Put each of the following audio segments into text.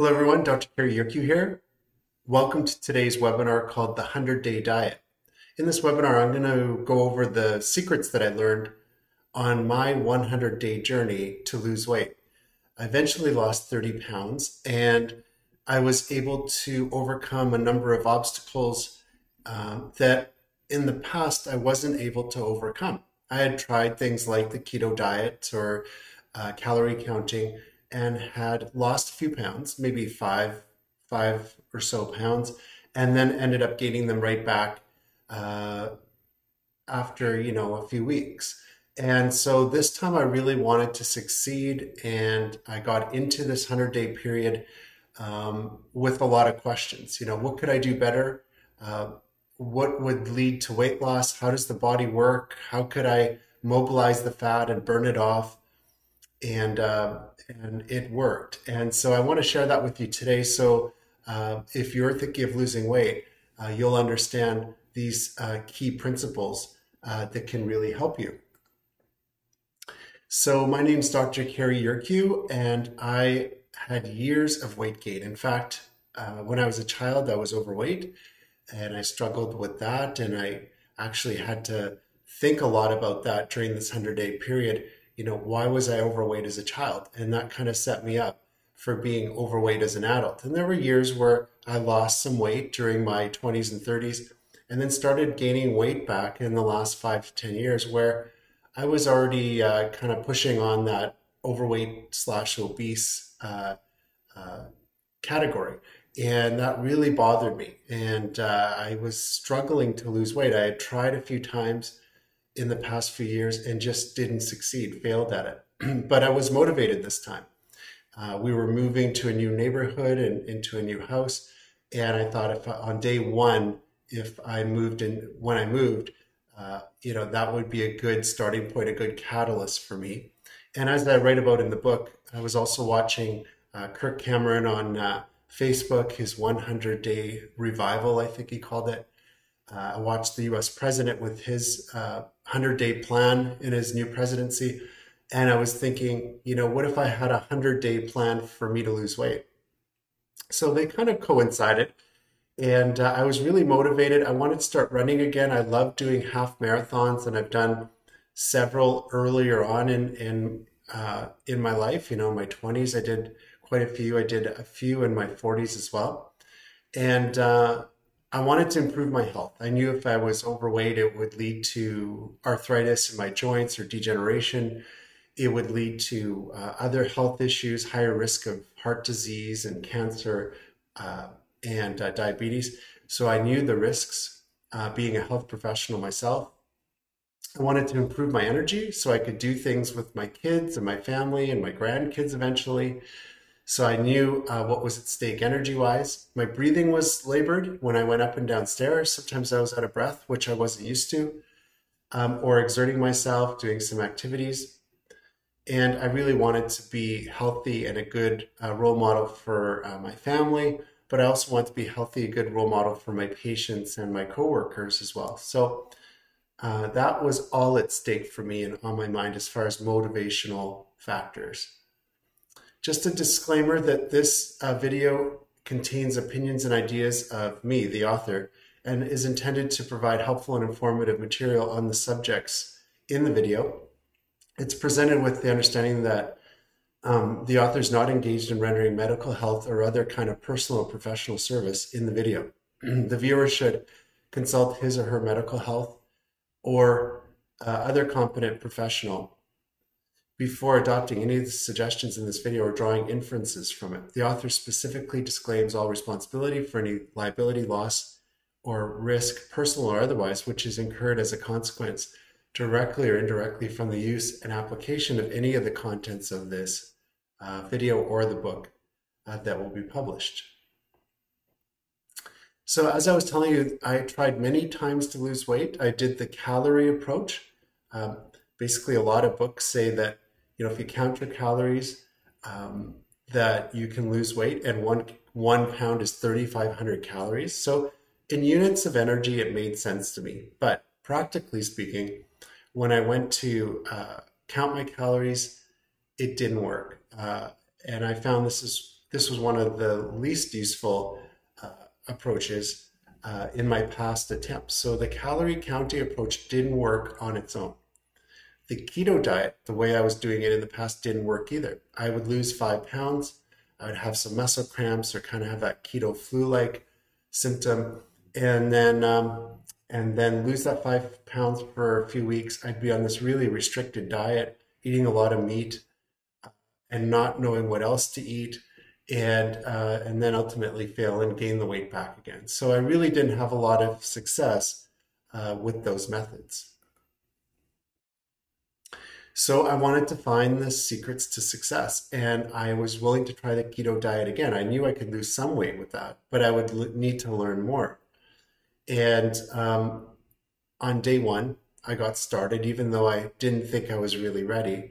Hello everyone, Dr. Kerry Yerkew here. Welcome to today's webinar called The 100 Day Diet. In this webinar, I'm going to go over the secrets that I learned on my 100 day journey to lose weight. I eventually lost 30 pounds and I was able to overcome a number of obstacles um, that in the past I wasn't able to overcome. I had tried things like the keto diet or uh, calorie counting and had lost a few pounds, maybe five, five or so pounds, and then ended up gaining them right back uh, after you know a few weeks. And so this time I really wanted to succeed, and I got into this hundred day period um, with a lot of questions. You know, what could I do better? Uh, what would lead to weight loss? How does the body work? How could I mobilize the fat and burn it off? And uh, and it worked. And so I want to share that with you today. So uh, if you're thinking of losing weight, uh, you'll understand these uh, key principles uh, that can really help you. So my name is Dr. Kerry Yerkew, and I had years of weight gain. In fact, uh, when I was a child, I was overweight and I struggled with that. And I actually had to think a lot about that during this 100 day period. You know, why was I overweight as a child? And that kind of set me up for being overweight as an adult. And there were years where I lost some weight during my 20s and 30s and then started gaining weight back in the last five to 10 years where I was already uh, kind of pushing on that overweight slash obese uh, uh, category and that really bothered me. And uh, I was struggling to lose weight. I had tried a few times in the past few years and just didn't succeed, failed at it. but I was motivated this time. Uh, we were moving to a new neighborhood and into a new house, and I thought if on day one, if I moved in when I moved, uh, you know that would be a good starting point, a good catalyst for me. And as I write about in the book, I was also watching uh, Kirk Cameron on uh, Facebook, his 100 day revival, I think he called it. Uh, I watched the US president with his 100 uh, day plan in his new presidency. And I was thinking, you know, what if I had a 100 day plan for me to lose weight? So they kind of coincided. And uh, I was really motivated. I wanted to start running again. I love doing half marathons, and I've done several earlier on in in uh, in my life. You know, in my 20s, I did quite a few. I did a few in my 40s as well. And uh, I wanted to improve my health. I knew if I was overweight, it would lead to arthritis in my joints or degeneration. It would lead to uh, other health issues, higher risk of heart disease and cancer uh, and uh, diabetes. So I knew the risks uh, being a health professional myself. I wanted to improve my energy so I could do things with my kids and my family and my grandkids eventually. So I knew uh, what was at stake energy wise. My breathing was labored when I went up and down stairs. Sometimes I was out of breath, which I wasn't used to, um, or exerting myself, doing some activities. And I really wanted to be healthy and a good uh, role model for uh, my family, but I also want to be healthy, a good role model for my patients and my coworkers as well. So uh, that was all at stake for me and on my mind as far as motivational factors. Just a disclaimer that this uh, video contains opinions and ideas of me, the author, and is intended to provide helpful and informative material on the subjects in the video. It's presented with the understanding that um, the author is not engaged in rendering medical health or other kind of personal or professional service in the video. the viewer should consult his or her medical health or uh, other competent professional before adopting any of the suggestions in this video or drawing inferences from it. The author specifically disclaims all responsibility for any liability, loss, or risk, personal or otherwise, which is incurred as a consequence, directly or indirectly, from the use and application of any of the contents of this uh, video or the book uh, that will be published. So, as I was telling you, I tried many times to lose weight. I did the calorie approach. Um, basically, a lot of books say that you know, if you count your calories, um, that you can lose weight, and one one pound is 3,500 calories. So in units of energy, it made sense to me. But practically speaking, when I went to uh, count my calories, it didn't work, uh, and I found this is this was one of the least useful uh, approaches uh, in my past attempts. So the calorie counting approach didn't work on its own. The keto diet, the way I was doing it in the past, didn't work either. I would lose five pounds. I would have some muscle cramps or kind of have that keto flu-like symptom, and then um, and then lose that five pounds for a few weeks. I'd be on this really restricted diet, eating a lot of meat, uh, and not knowing what else to eat and uh, and then ultimately fail and gain the weight back again. So I really didn't have a lot of success uh, with those methods. So I wanted to find the secrets to success, and I was willing to try the keto diet again. I knew I could lose some weight with that, but I would need to learn more. And um, on day one, I got started, even though I didn't think I was really ready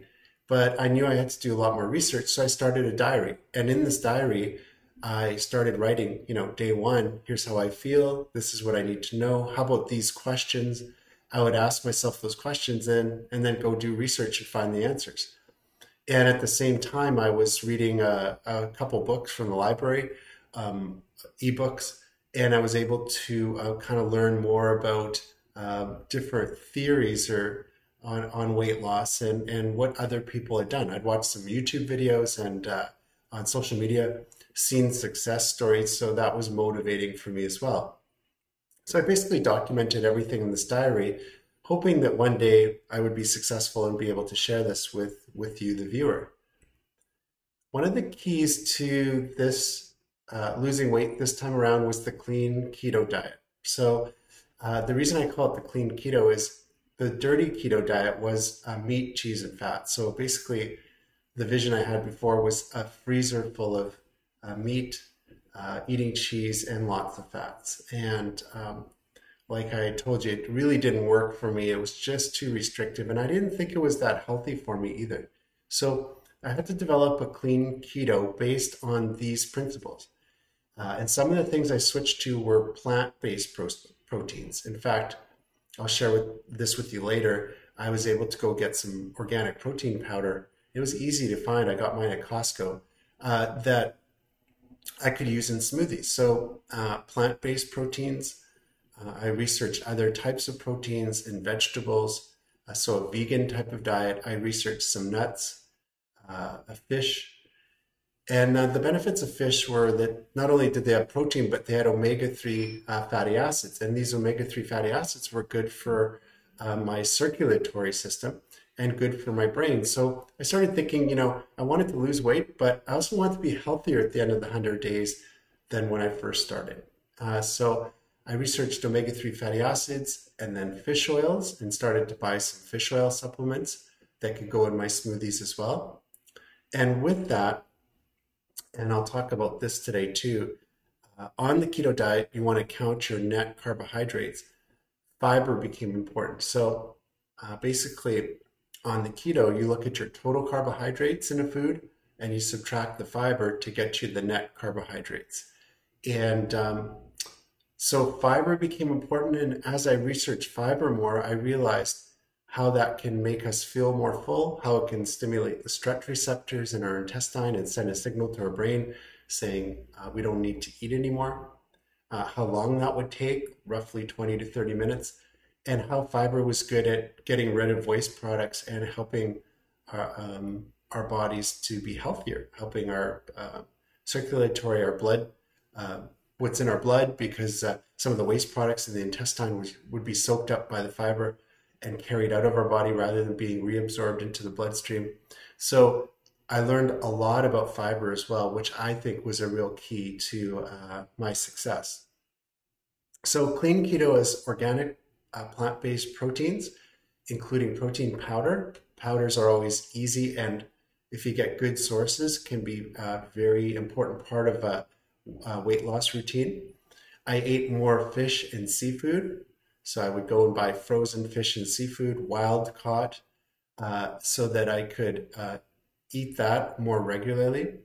but I knew I had to do a lot more research. So I started a diary. And in this diary, I started writing, you know, day one, here's how I feel. This is what I need to know. How about these questions? I would ask myself those questions and, and then go do research and find the answers. And at the same time, I was reading a, a couple books from the library, um, ebooks, and I was able to uh, kind of learn more about uh, different theories or on, on weight loss and, and what other people had done. I'd watched some YouTube videos and uh, on social media, seen success stories. So that was motivating for me as well. So I basically documented everything in this diary, hoping that one day I would be successful and be able to share this with, with you, the viewer. One of the keys to this uh, losing weight this time around was the clean keto diet. So uh, the reason I call it the clean keto is the dirty keto diet was uh, meat, cheese, and fat. So basically, the vision I had before was a freezer full of uh, meat, uh, eating cheese, and lots of fats. And um, like I told you, it really didn't work for me. It was just too restrictive, and I didn't think it was that healthy for me either. So I had to develop a clean keto based on these principles. Uh, and some of the things I switched to were plant based pro- proteins. In fact, I'll share with this with you later. I was able to go get some organic protein powder. It was easy to find. I got mine at Costco uh, that I could use in smoothies. So uh, plant-based proteins. Uh, I researched other types of proteins in vegetables. Uh, so a vegan type of diet. I researched some nuts, uh, a fish, and uh, the benefits of fish were that not only did they have protein, but they had omega 3 uh, fatty acids. And these omega 3 fatty acids were good for my circulatory system and good for my brain. So I started thinking, you know, I wanted to lose weight, but I also wanted to be healthier at the end of the 100 days than when I first started. Uh, so I researched omega 3 fatty acids and then fish oils and started to buy some fish oil supplements that could go in my smoothies as well. And with that, and I'll talk about this today too. Uh, on the keto diet, you want to count your net carbohydrates. Fiber became important. So uh, basically, on the keto, you look at your total carbohydrates in a food and you subtract the fiber to get you the net carbohydrates. And um, so fiber became important. And as I researched fiber more, I realized how that can make us feel more full, how it can stimulate the stretch receptors in our intestine and send a signal to our brain saying uh, we don't need to eat anymore, uh, how long that would take, roughly 20 to 30 minutes, and how fiber was good at getting rid of waste products and helping our, um, our bodies to be healthier, helping our uh, circulatory, our blood, uh, what's in our blood, because uh, some of the waste products in the intestine would, would be soaked up by the fiber and carried out of our body rather than being reabsorbed into the bloodstream. So I learned a lot about fiber as well, which I think was a real key to uh, my success. So clean keto is organic uh, plant-based proteins, including protein powder. Powders are always easy and if you get good sources can be a very important part of a, a weight loss routine. I ate more fish and seafood so I would go and buy frozen fish and seafood, wild caught, uh, so that I could uh, eat that more regularly.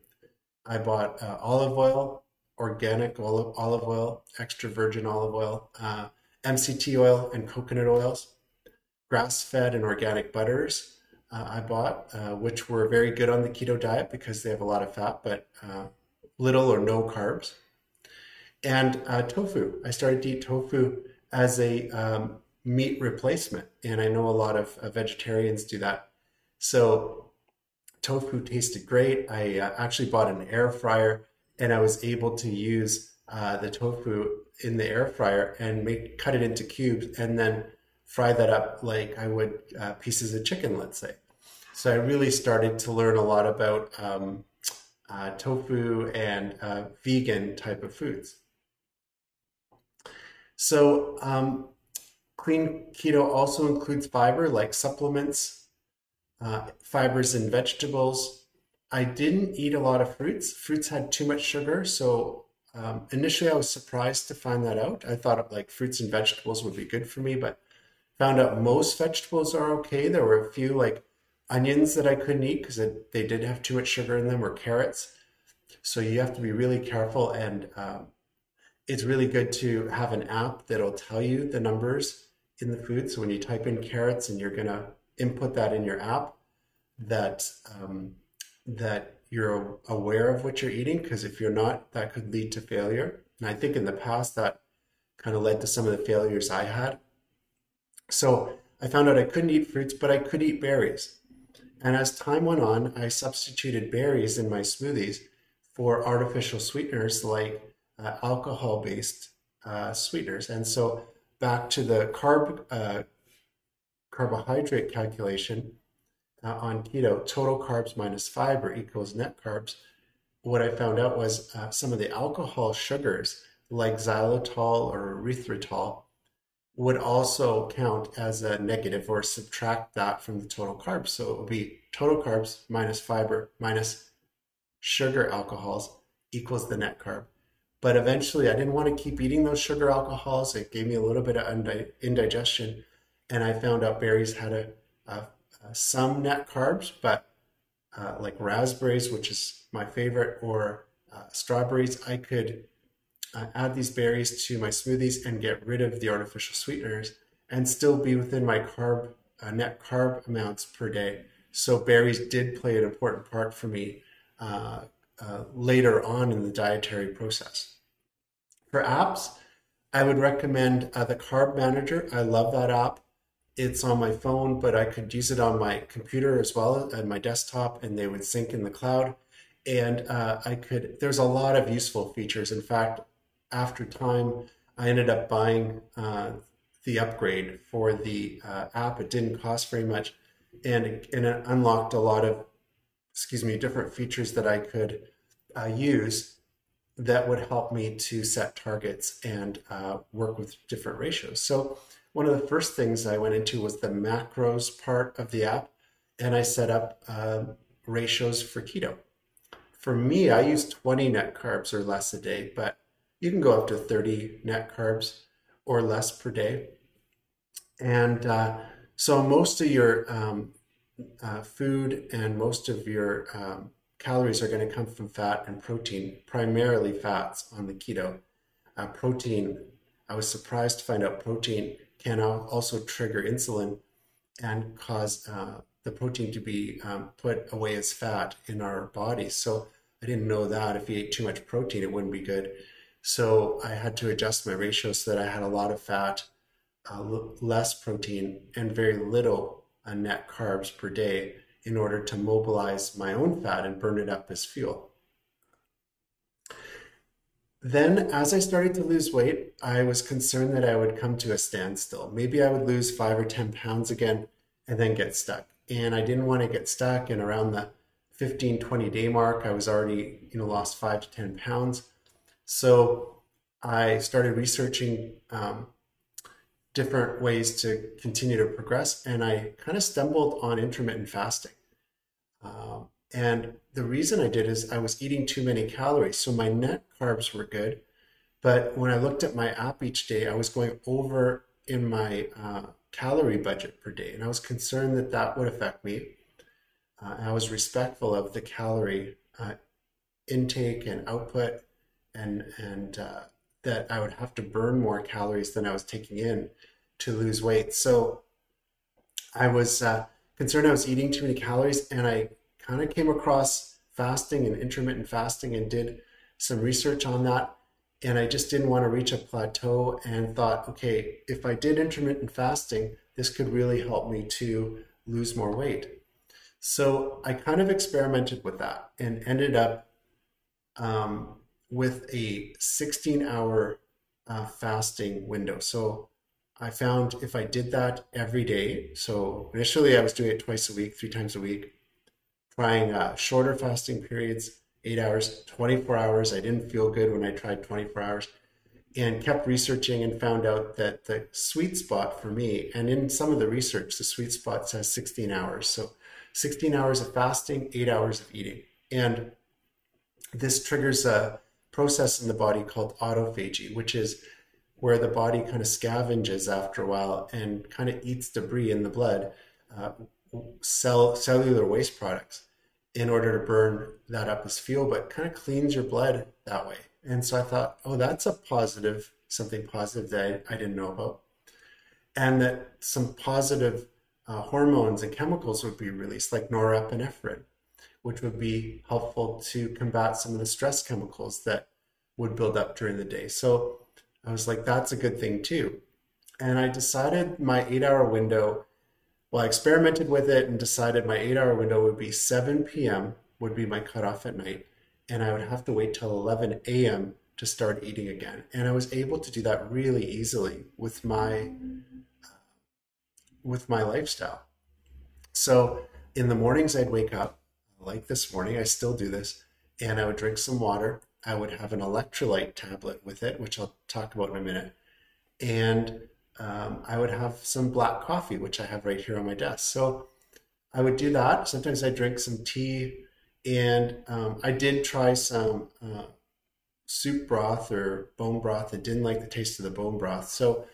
I bought uh, olive oil, organic olive, olive oil, extra virgin olive oil, uh, MCT oil, and coconut oils, grass fed and organic butters. Uh, I bought, uh, which were very good on the keto diet because they have a lot of fat, but little or no carbs. And uh, tofu. I started to eat tofu as a um, meat replacement. And I know a lot of uh, vegetarians do that. So tofu tasted great. I uh, actually bought an air fryer and I was able to use uh, the tofu in the air fryer and make cut it into cubes and then fry that up like I would uh, pieces of chicken, let's say. So I really started to learn a lot about um, uh, tofu and uh, vegan type of foods. So um, clean keto also includes fiber like supplements, uh, fibers in vegetables. I didn't eat a lot of fruits. Fruits had too much sugar, so um, initially I was surprised to find that out. I thought like fruits and vegetables would be good for me, but found out most vegetables are okay. There were a few like onions that I couldn't eat because they did have too much sugar in them, or carrots. So you have to be really careful, and um, it's really good to have an app that'll tell you the numbers in the food. So when you type in carrots and you're gonna input that in your app, that um, that you're aware of what you're eating. Because if you're not, that could lead to failure. And I think in the past that kind of led to some of the failures I had. So I found out I couldn't eat fruits, but I could eat berries. And as time went on, I substituted berries in my smoothies for artificial sweeteners like uh, alcohol based uh, sweeteners. And so back to the carb uh, carbohydrate calculation uh, on keto, total carbs minus fiber equals net carbs. What I found out was uh, some of the alcohol sugars like xylitol or erythritol would also count as a negative or subtract that from the total carbs. So it would be total carbs minus fiber minus sugar alcohols equals the net carb. But eventually, I didn't want to keep eating those sugar alcohols. It gave me a little bit of indigestion. And I found out berries had a, a, a some net carbs, but uh, like raspberries, which is my favorite, or uh, strawberries, I could uh, add these berries to my smoothies and get rid of the artificial sweeteners and still be within my carb uh, net carb amounts per day. So berries did play an important part for me uh, uh, later on in the dietary process. For apps, I would recommend uh, the Carb Manager. I love that app. It's on my phone, but I could use it on my computer as well, and my desktop, and they would sync in the cloud. And uh, I could, there's a lot of useful features. In fact, after time, I ended up buying uh, the upgrade for the uh, app. It didn't cost very much, and it, and it unlocked a lot of, excuse me, different features that I could uh, use that would help me to set targets and uh, work with different ratios. So one of the first things I went into was the macros part of the app, and I set up uh, ratios for keto. For me, I use 20 net carbs or less a day, but you can go up to 30 net carbs or less per day. And uh, so most of your um, uh, food and most of your um, calories are going to come from fat and protein, primarily fats on the keto. Uh, protein, I was surprised to find out protein can also trigger insulin and cause uh, the protein to be um, put away as fat in our bodies. So I didn't know that if you ate too much protein, it wouldn't be good. So I had to adjust my ratio so that I had a lot of fat, uh, less protein, and very little uh, net carbs per day in order to mobilize my own fat and burn it up as fuel. Then, as I started to lose weight, I was concerned that I would come to a standstill. Maybe I would lose five or 10 pounds again and then get stuck. And I didn't want to get stuck. And around the 15, 20 day mark, I was already, you know, lost five to 10 pounds. So I started researching um, different ways to continue to progress, and I kind of stumbled on intermittent fasting. Um, and the reason I did is I was eating too many calories. So my net carbs were good. But when I looked at my app each day, I was going over in my uh, calorie budget per day. And I was concerned that that would affect me. Uh, I was respectful of the calorie uh, intake and output and and uh, that I would have to burn more calories than I was taking in to lose weight. So I was uh, concerned I was eating too many calories, and I kind of came across fasting and intermittent fasting and did some research on that. And I just didn't want to reach a plateau and thought, okay, if I did intermittent fasting, this could really help me to lose more weight. So I kind of experimented with that and ended up um, with a 16 hour uh, fasting window. So I found if I did that every day, so initially I was doing it twice a week, three times a week, trying uh, shorter fasting periods, eight hours, 24 hours. I didn't feel good when I tried 24 hours and kept researching and found out that the sweet spot for me, and in some of the research, the sweet spot says 16 hours. So 16 hours of fasting, eight hours of eating. And this triggers a process in the body called autophagy, which is where the body kind of scavenges after a while and kind of eats debris in the blood, uh, cell, cellular waste products, in order to burn that up as fuel, but kind of cleans your blood that way. And so I thought, oh, that's a positive, something positive that I, I didn't know about. And that some positive uh, hormones and chemicals would be released, like norepinephrine, which would be helpful to combat some of the stress chemicals that would build up during the day. So I was like, that's a good thing too. And I decided my eight hour window, well, I experimented with it and decided my eight hour window would be 7 p.m., would be my cutoff at night. And I would have to wait till 11 a.m. to start eating again. And I was able to do that really easily with my uh, with my lifestyle. So in the mornings, I'd wake up like this morning. I still do this, and I would drink some water. I would have an electrolyte tablet with it, which I'll talk about in a minute. And um, I would have some black coffee, which I have right here on my desk. So I would do that. Sometimes I drink some tea, and um, I did try some uh, soup broth or bone broth. I didn't like the taste of the bone broth, so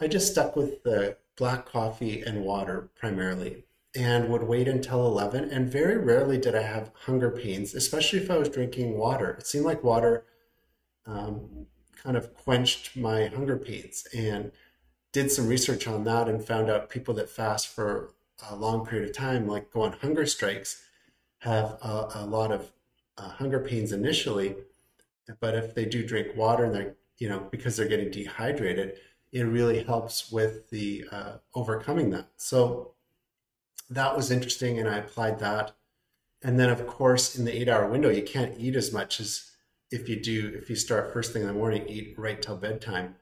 I just stuck with the black coffee and water primarily and would wait until 11 and very rarely did i have hunger pains especially if i was drinking water it seemed like water um, kind of quenched my hunger pains and did some research on that and found out people that fast for a long period of time like go on hunger strikes have a, a lot of uh, hunger pains initially but if they do drink water and they're you know because they're getting dehydrated it really helps with the uh, overcoming that. So that was interesting, and I applied that. And then, of course, in the eight-hour window, you can't eat as much as if you do if you start first thing in the morning, eat right till bedtime,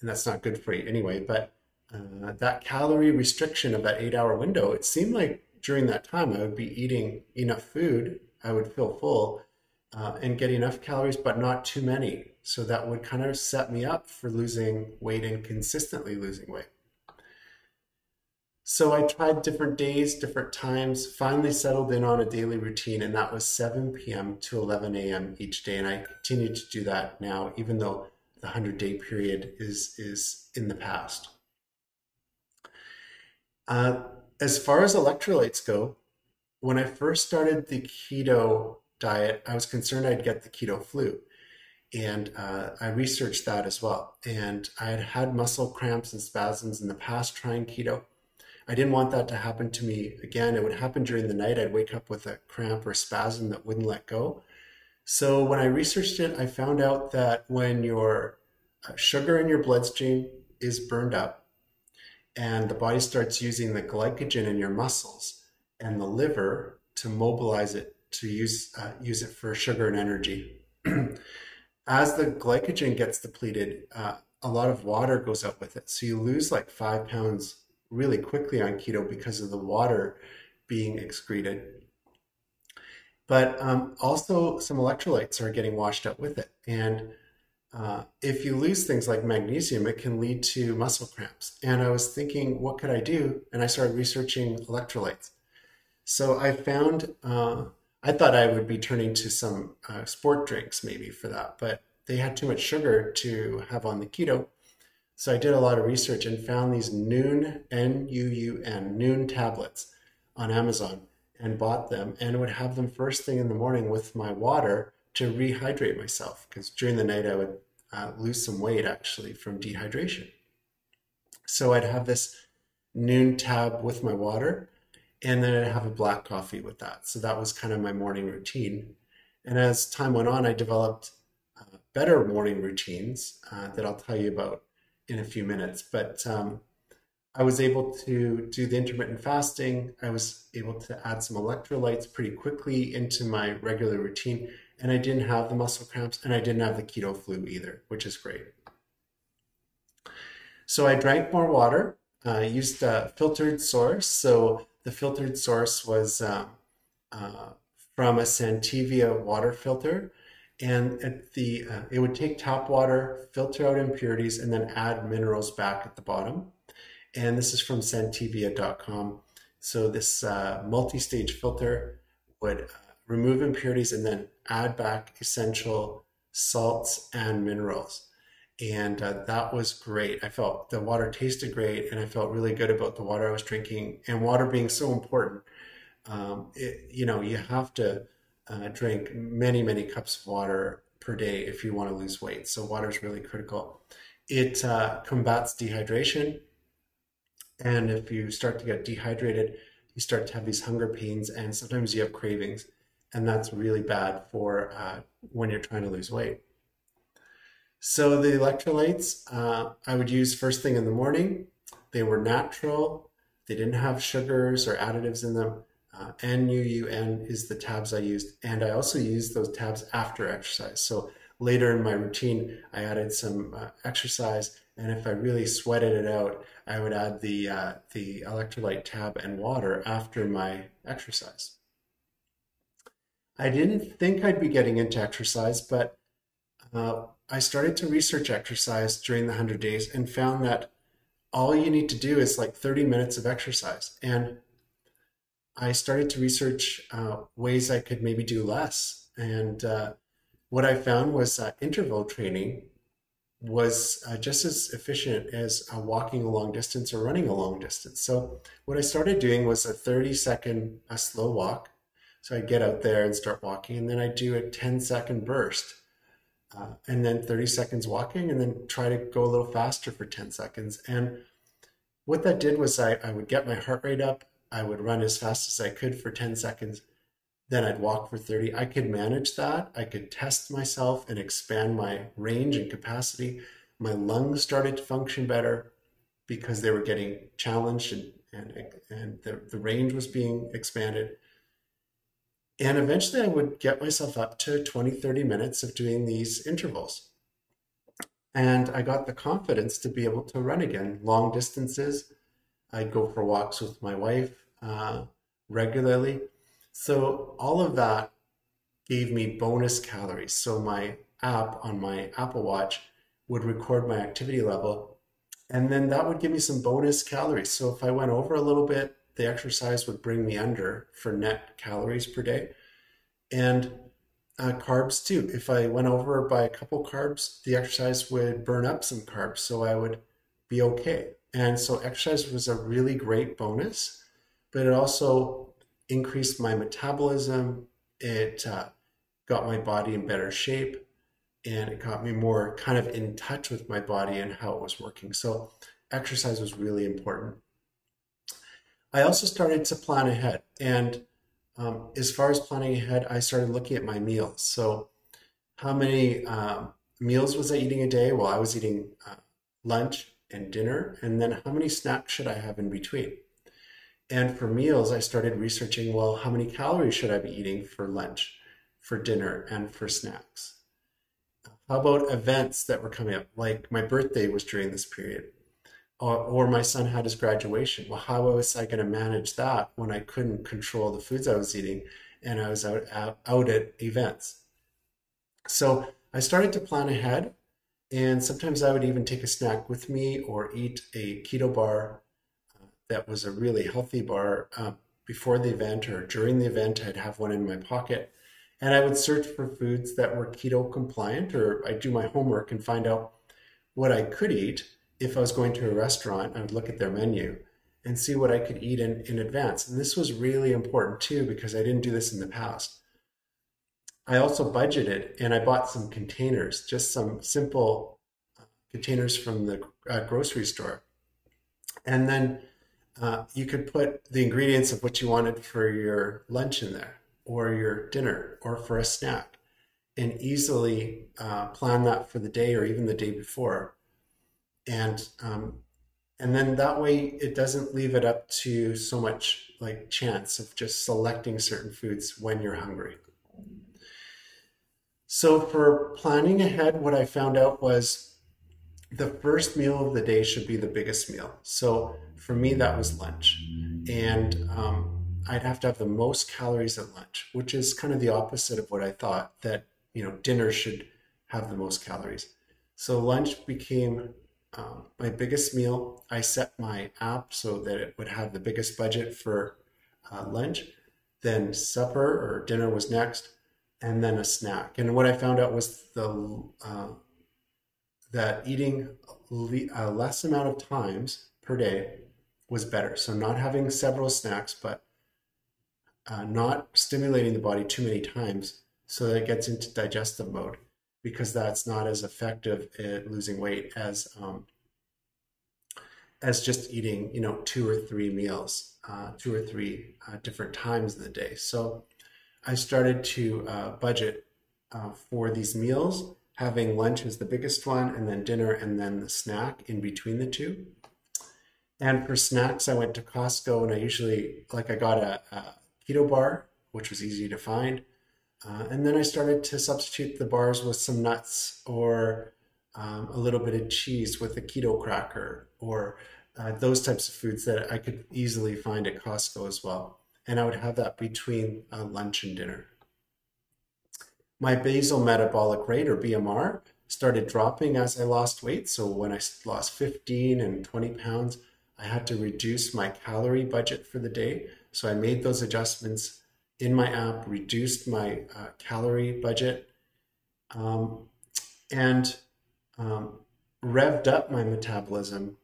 and that's not good for you anyway. But uh, that calorie restriction of that eight-hour window, it seemed like during that time I would be eating enough food, I would feel full, uh, and get enough calories, but not too many. So that would kind of set me up for losing weight and consistently losing weight. So I tried different days, different times, finally settled in on a daily routine, and that was 7 p.m. to 11 a.m. each day. And I continue to do that now, even though the 100 day period is, is in the past. Uh, as far as electrolytes go, when I first started the keto diet, I was concerned I'd get the keto flu. And uh, I researched that as well. And I had had muscle cramps and spasms in the past trying keto. I didn't want that to happen to me again. It would happen during the night. I'd wake up with a cramp or spasm that wouldn't let go. So when I researched it, I found out that when your uh, sugar in your bloodstream is burned up and the body starts using the glycogen in your muscles and the liver to mobilize it to use uh, use it for sugar and energy. As the glycogen gets depleted, uh, a lot of water goes up with it. So you lose like five pounds really quickly on keto because of the water being excreted. But um, also, some electrolytes are getting washed out with it. And uh, if you lose things like magnesium, it can lead to muscle cramps. And I was thinking, what could I do? And I started researching electrolytes. So I found uh, I thought I would be turning to some uh, sport drinks maybe for that, but they had too much sugar to have on the keto. So I did a lot of research and found these Nuun N U U N, Nuun tablets on Amazon and bought them and would have them first thing in the morning with my water to rehydrate myself because during the night I would uh, lose some weight actually from dehydration. So I'd have this Nuun tab with my water and then I'd have a black coffee with that. So that was kind of my morning routine. And as time went on, I developed uh, better morning routines uh, that I'll tell you about in a few minutes. But um, I was able to do the intermittent fasting. I was able to add some electrolytes pretty quickly into my regular routine. And I didn't have the muscle cramps and I didn't have the keto flu either, which is great. So I drank more water. I used a filtered source. So the filtered source was um, uh, from a Santevia water filter. And at the uh, it would take tap water, filter out impurities, and then add minerals back at the bottom. And this is from Santevia.com. So this uh, multi-stage filter would uh, remove impurities and then add back essential salts and minerals. And uh, that was great. I felt the water tasted great, and I felt really good about the water I was drinking. And water being so important, um, it, you know, you have to uh, drink many, many cups of water per day if you want to lose weight. So water is really critical. It uh, combats dehydration, and if you start to get dehydrated, you start to have these hunger pains, and sometimes you have cravings, and that's really bad for uh, when you're trying to lose weight. So the electrolytes uh, I would use first thing in the morning. They were natural. They didn't have sugars or additives in them. Uh, NUUN is the tabs I used. And I also used those tabs after exercise. So later in my routine, I added some uh, exercise. And if I really sweated it out, I would add the, uh, the electrolyte tab and water after my exercise. I didn't think I'd be getting into exercise, but uh, I started to research exercise during the 100 days and found that all you need to do is like 30 minutes of exercise. And I started to research uh, ways I could maybe do less. And uh, what I found was uh, interval training was uh, just as efficient as uh, walking a long distance or running a long distance. So what I started doing was a 30 second a slow walk. So I'd get out there and start walking, and then I'd do a 10 second burst uh, and then 30 seconds walking and then try to go a little faster for 10 seconds. And what that did was I, I would get my heart rate up. I would run as fast as I could for 10 seconds. Then I'd walk for 30. I could manage that. I could test myself and expand my range and capacity. My lungs started to function better because they were getting challenged and, and, and the, the range was being expanded. And eventually I would get myself up to 20, 30 minutes of doing these intervals. And I got the confidence to be able to run again long distances. I'd go for walks with my wife uh, regularly. So all of that gave me bonus calories. So my app on my Apple Watch would record my activity level. And then that would give me some bonus calories. So if I went over a little bit, the exercise would bring me under for net calories per day. And uh, carbs too. If I went over by a couple carbs, the exercise would burn up some carbs, so I would be okay. And so exercise was a really great bonus, but it also increased my metabolism. It uh, got my body in better shape, and it got me more kind of in touch with my body and how it was working. So exercise was really important. I also started to plan ahead. And um, as far as planning ahead, I started looking at my meals. So, how many um, meals was I eating a day? Well, I was eating uh, lunch and dinner. And then how many snacks should I have in between? And for meals, I started researching well, how many calories should I be eating for lunch, for dinner, and for snacks? How about events that were coming up? Like my birthday was during this period or, or my son had his graduation. Well, how was I going to manage that when I couldn't control the foods I was eating and I was out, out, out at events? So I started to plan ahead. And sometimes I would even take a snack with me or eat a keto bar uh, that was a really healthy bar uh, before the event or during the event. I'd have one in my pocket. And I would search for foods that were keto compliant, or I'd do my homework and find out what I could eat if I was going to a restaurant, I would look at their menu and see what I could eat in, in advance. And this was really important too, because I didn't do this in the past. I also budgeted and I bought some containers, just some simple uh, containers from the uh, grocery store. And then uh, you could put the ingredients of what you wanted for your lunch in there. or your dinner or for a snack and easily uh, plan that for the day or even the day before. And um, and then that way it doesn't leave it up to so much like chance of just selecting certain foods when you're hungry. So for planning ahead, what I found out was the first meal of the day should be the biggest meal. So for me, that was lunch. And um, I'd have to have the most calories at lunch, which is kind of the opposite of what I thought that, you know, dinner should have the most calories. So lunch became um, my biggest meal. I set my app so that it would have the biggest budget for uh, lunch. Then supper or dinner was next, and then a snack. And what I found out was the uh, that eating a less amount of times per day was better. So not having several snacks, but uh, not stimulating the body too many times so that it gets into digestive mode because that's not as effective at losing weight as um, as just eating you know two or three meals uh, two or three uh, different times in the day so i started to uh, budget uh, for these meals having lunch as the biggest one and then dinner and then the snack in between the two. And for snacks i went to costco and i usually like i got a, a keto bar which was easy to find. Uh, and then i started to substitute the bars with some nuts or um, a little bit of cheese with a keto cracker or uh, those types of foods that i could easily find at costco as well and i would have that between uh, lunch and dinner my basal metabolic rate or BMR started dropping as I lost weight. So when I lost 15 and 20 pounds, I had to reduce my calorie budget for the day. So I made those adjustments in my app, reduced my uh, calorie budget, um, and um, revved up my metabolism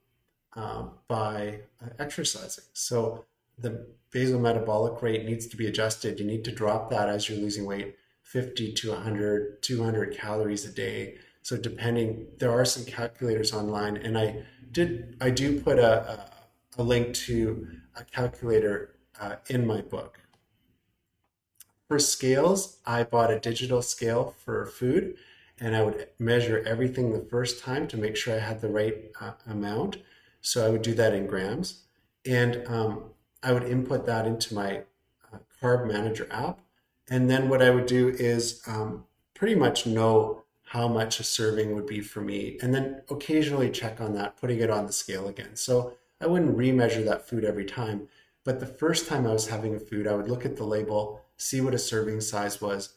uh, by uh, exercising. So the basal metabolic rate needs to be adjusted. You need to drop that as you're losing weight 50 to 100, 200 calories a day. So depending, there are some calculators online, and I did I do put a, a, a link to a calculator uh, in my book. For scales, I bought a digital scale for food, and I would measure everything the first time to make sure I had the right uh, amount. So I would do that in grams, and um, I would input that into my uh, carb manager app and then what I would do is um, pretty much know how much a serving would be for me, and then occasionally check on that, putting it on the scale again. So I wouldn't remeasure that food every time, but the first time I was having a food, I would look at the label, see what a serving size was,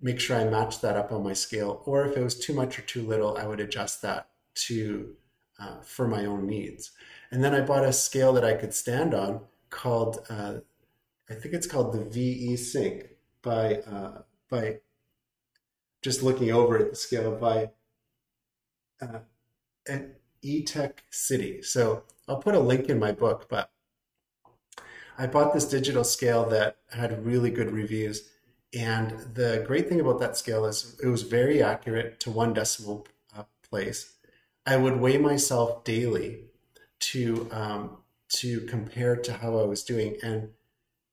make sure I matched that up on my scale, or if it was too much or too little, I would adjust that to uh, for my own needs. And then I bought a scale that I could stand on called, uh, I think it's called the VeSync by uh, by just looking over at the scale by uh, an eTech City. So I'll put a link in my book, but I bought this digital scale that had really good reviews. And the great thing about that scale is it was very accurate to one decimal uh, place. I would weigh myself daily to um, to compare to how I was doing, and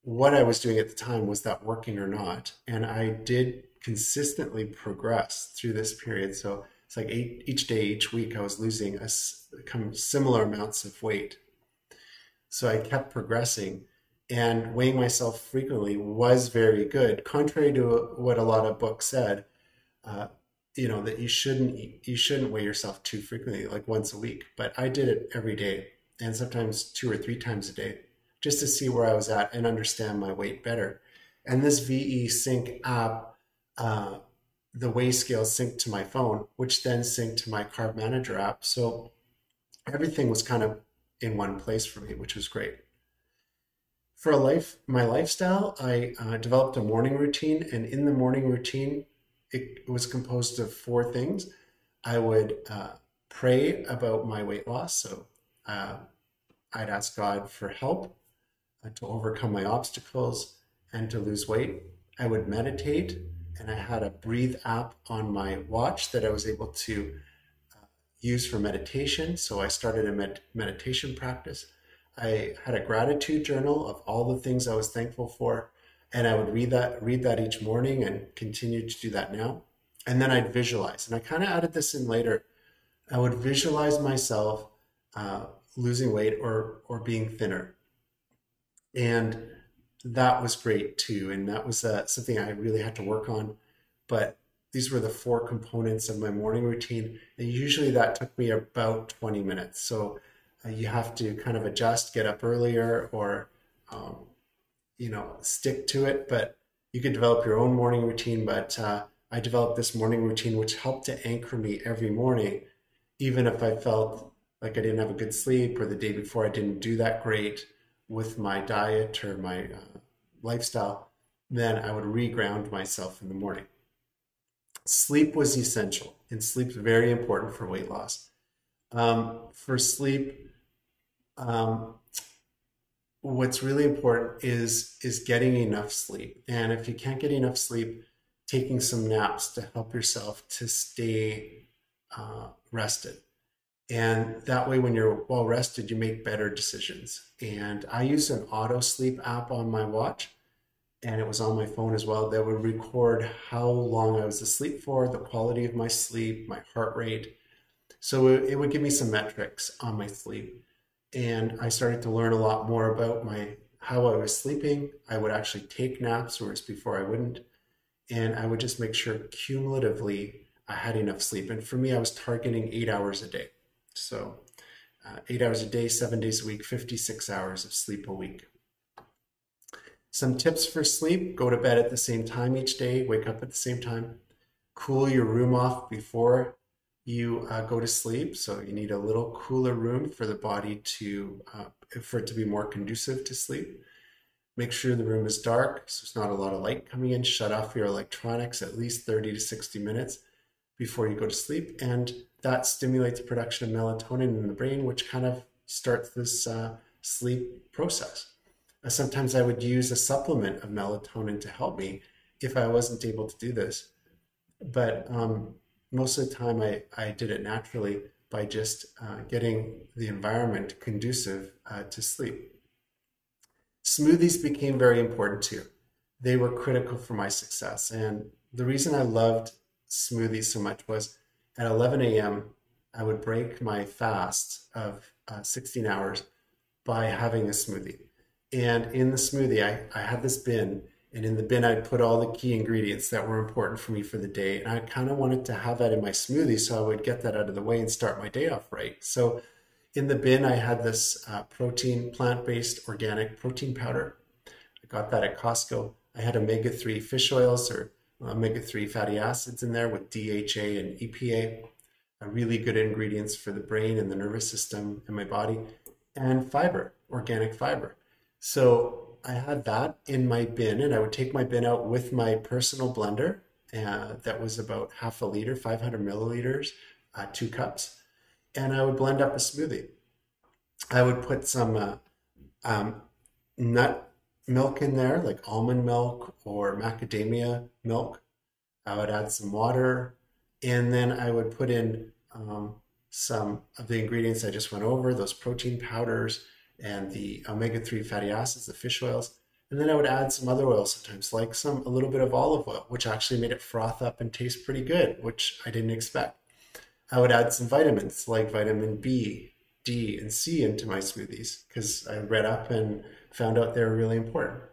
what I was doing at the time was that working or not. And I did consistently progress through this period. So it's like eight, each day, each week, I was losing a similar amounts of weight. So I kept progressing and weighing myself frequently was very good, contrary to what a lot of books said. Uh, you know that you shouldn't you shouldn't weigh yourself too frequently, like once a week. But I did it every day, and sometimes two or three times a day just to see where I was at and understand my weight better. And this VeSync app, uh, the weigh scale synced to my phone, which then synced to my Carb Manager app. So everything was kind of in one place for me, which was great. For a life, my lifestyle, I uh, developed a morning routine, and in the morning routine, it was composed of four things. I would uh, pray about my weight loss, so uh, I'd ask God for help uh, to overcome my obstacles and to lose weight. I would meditate, and I had a breathe app on my watch that I was able to uh, use for meditation. So I started a med- meditation practice. I had a gratitude journal of all the things I was thankful for. And I would read that, read that each morning and continue to do that now. And then I'd visualize. And I kind of added this in later. I would visualize myself uh, losing weight or or being thinner. And that was great too. And that was uh, something I really had to work on. But these were the four components of my morning routine. And usually that took me about 20 minutes. So uh, you have to kind of adjust, get up earlier, or, um, you know, stick to it. But you could develop your own morning routine. But uh, I developed this morning routine, which helped to anchor me every morning, even if I felt like I didn't have a good sleep or the day before I didn't do that great with my diet or my uh, lifestyle, then I would reground myself in the morning. Sleep was essential, and sleep's very important for weight loss. Um, for sleep, um, what's really important is is getting enough sleep. And if you can't get enough sleep, taking some naps to help yourself to stay uh, rested. And that way, when you're well rested, you make better decisions. And I use an auto sleep app on my watch, and it was on my phone as well, that would record how long I was asleep for, the quality of my sleep, my heart rate. So it, it would give me some metrics on my sleep. And I started to learn a lot more about my how I was sleeping. I would actually take naps, whereas before I wouldn't. And I would just make sure cumulatively I had enough sleep. And for me, I was targeting eight hours a day. So uh, eight hours a day, seven days a week, 56 hours of sleep a week. Some tips for sleep go to bed at the same time each day, wake up at the same time, cool your room off before you uh, go to sleep. So you need a little cooler room for the body to, uh, for it to be more conducive to sleep. Make sure the room is dark, so there's not a lot of light coming in. Shut off your electronics at least 30 to 60 minutes before you go to sleep. And that stimulates production of melatonin in the brain, which kind of starts this uh, sleep process. Uh, sometimes I would use a supplement of melatonin to help me if I wasn't able to do this. But um, most of the time, I, I did it naturally by just uh, getting the environment conducive uh, to sleep. Smoothies became very important too. They were critical for my success. And the reason I loved smoothies so much was at 11 a.m., I would break my fast of uh, 16 hours by having a smoothie. And in the smoothie, I, I had this bin, and in the bin, I'd put all the key ingredients that were important for me for the day. And I kind of wanted to have that in my smoothie so I would get that out of the way and start my day off right. So in the bin, I had this uh, protein, plant based organic protein powder. I got that at Costco. I had omega 3 fish oils or omega 3 fatty acids in there with DHA and EPA, really good ingredients for the brain and the nervous system and my body, and fiber, organic fiber. So I had that in my bin, and I would take my bin out with my personal blender uh, that was about half a liter, 500 milliliters, uh, two cups, and I would blend up a smoothie. I would put some uh, um, nut milk in there, like almond milk or macadamia milk. I would add some water, and then I would put in um, some of the ingredients I just went over, those protein powders and the omega-3 fatty acids, the fish oils. And then I would add some other oils sometimes, like some a little bit of olive oil, which actually made it froth up and taste pretty good, which I didn't expect. I would add some vitamins like vitamin B, D, and C into my smoothies because I read up and found out they were really important.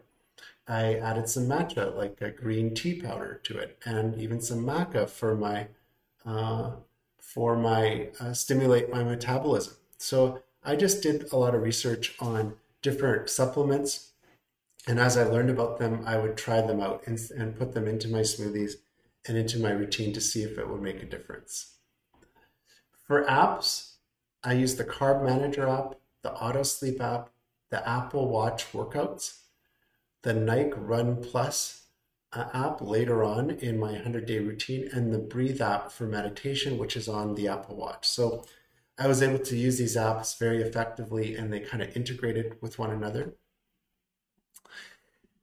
I added some matcha, like a green tea powder, to it, and even some maca for my uh, for my uh, stimulate my metabolism. So I just did a lot of research on different supplements, and as I learned about them, I would try them out and, and put them into my smoothies and into my routine to see if it would make a difference. For apps, I use the Carb Manager app, the Auto Sleep app, the Apple Watch workouts, the Nike Run Plus uh, app later on in my 100 day routine, and the Breathe app for meditation, which is on the Apple Watch. So I was able to use these apps very effectively and they kind of integrated with one another.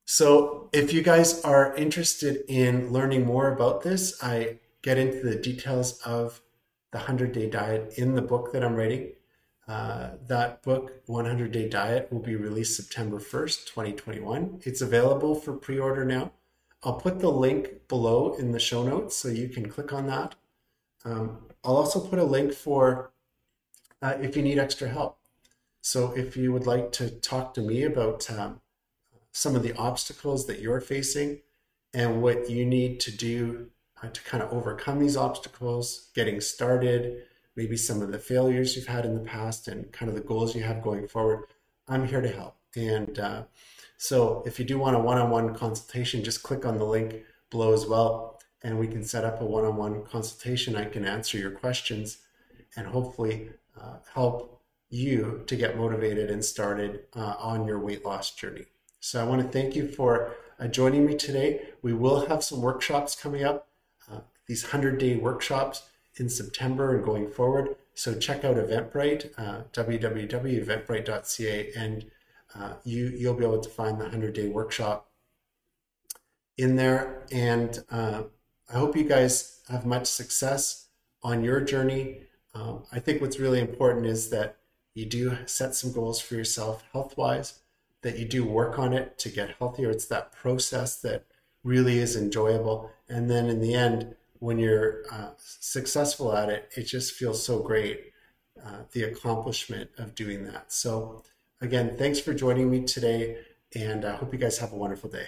So if you guys are interested in learning more about this, I get into the details of the 100 day diet in the book that I'm writing. Uh, that book, 100 Day Diet, will be released September 1st, 2021. It's available for pre order now. I'll put the link below in the show notes so you can click on that. Um, I'll also put a link for uh, if you need extra help. So if you would like to talk to me about um, some of the obstacles that you're facing and what you need to do uh, to kind of overcome these obstacles, getting started, maybe some of the failures you've had in the past, and kind of the goals you have going forward, I'm here to help. And uh, so if you do want a one on one consultation, just click on the link below as well, and we can set up a one on one consultation. I can answer your questions and hopefully uh, help you to get motivated and started uh, on your weight loss journey. So I want to thank you for uh, joining me today. We will have some workshops coming up, these 100 day workshops in September and going forward. So check out Eventbrite, uh, www.eventbrite.ca, and uh, you, you'll be able to find the 100 day workshop in there. And uh, I hope you guys have much success on your journey. Um, I think what's really important is that you do set some goals for yourself health wise, that you do work on it to get healthier. It's that process that really is enjoyable. And then in the end, when you're uh, successful at it, it just feels so great, uh, the accomplishment of doing that. So, again, thanks for joining me today, and I hope you guys have a wonderful day.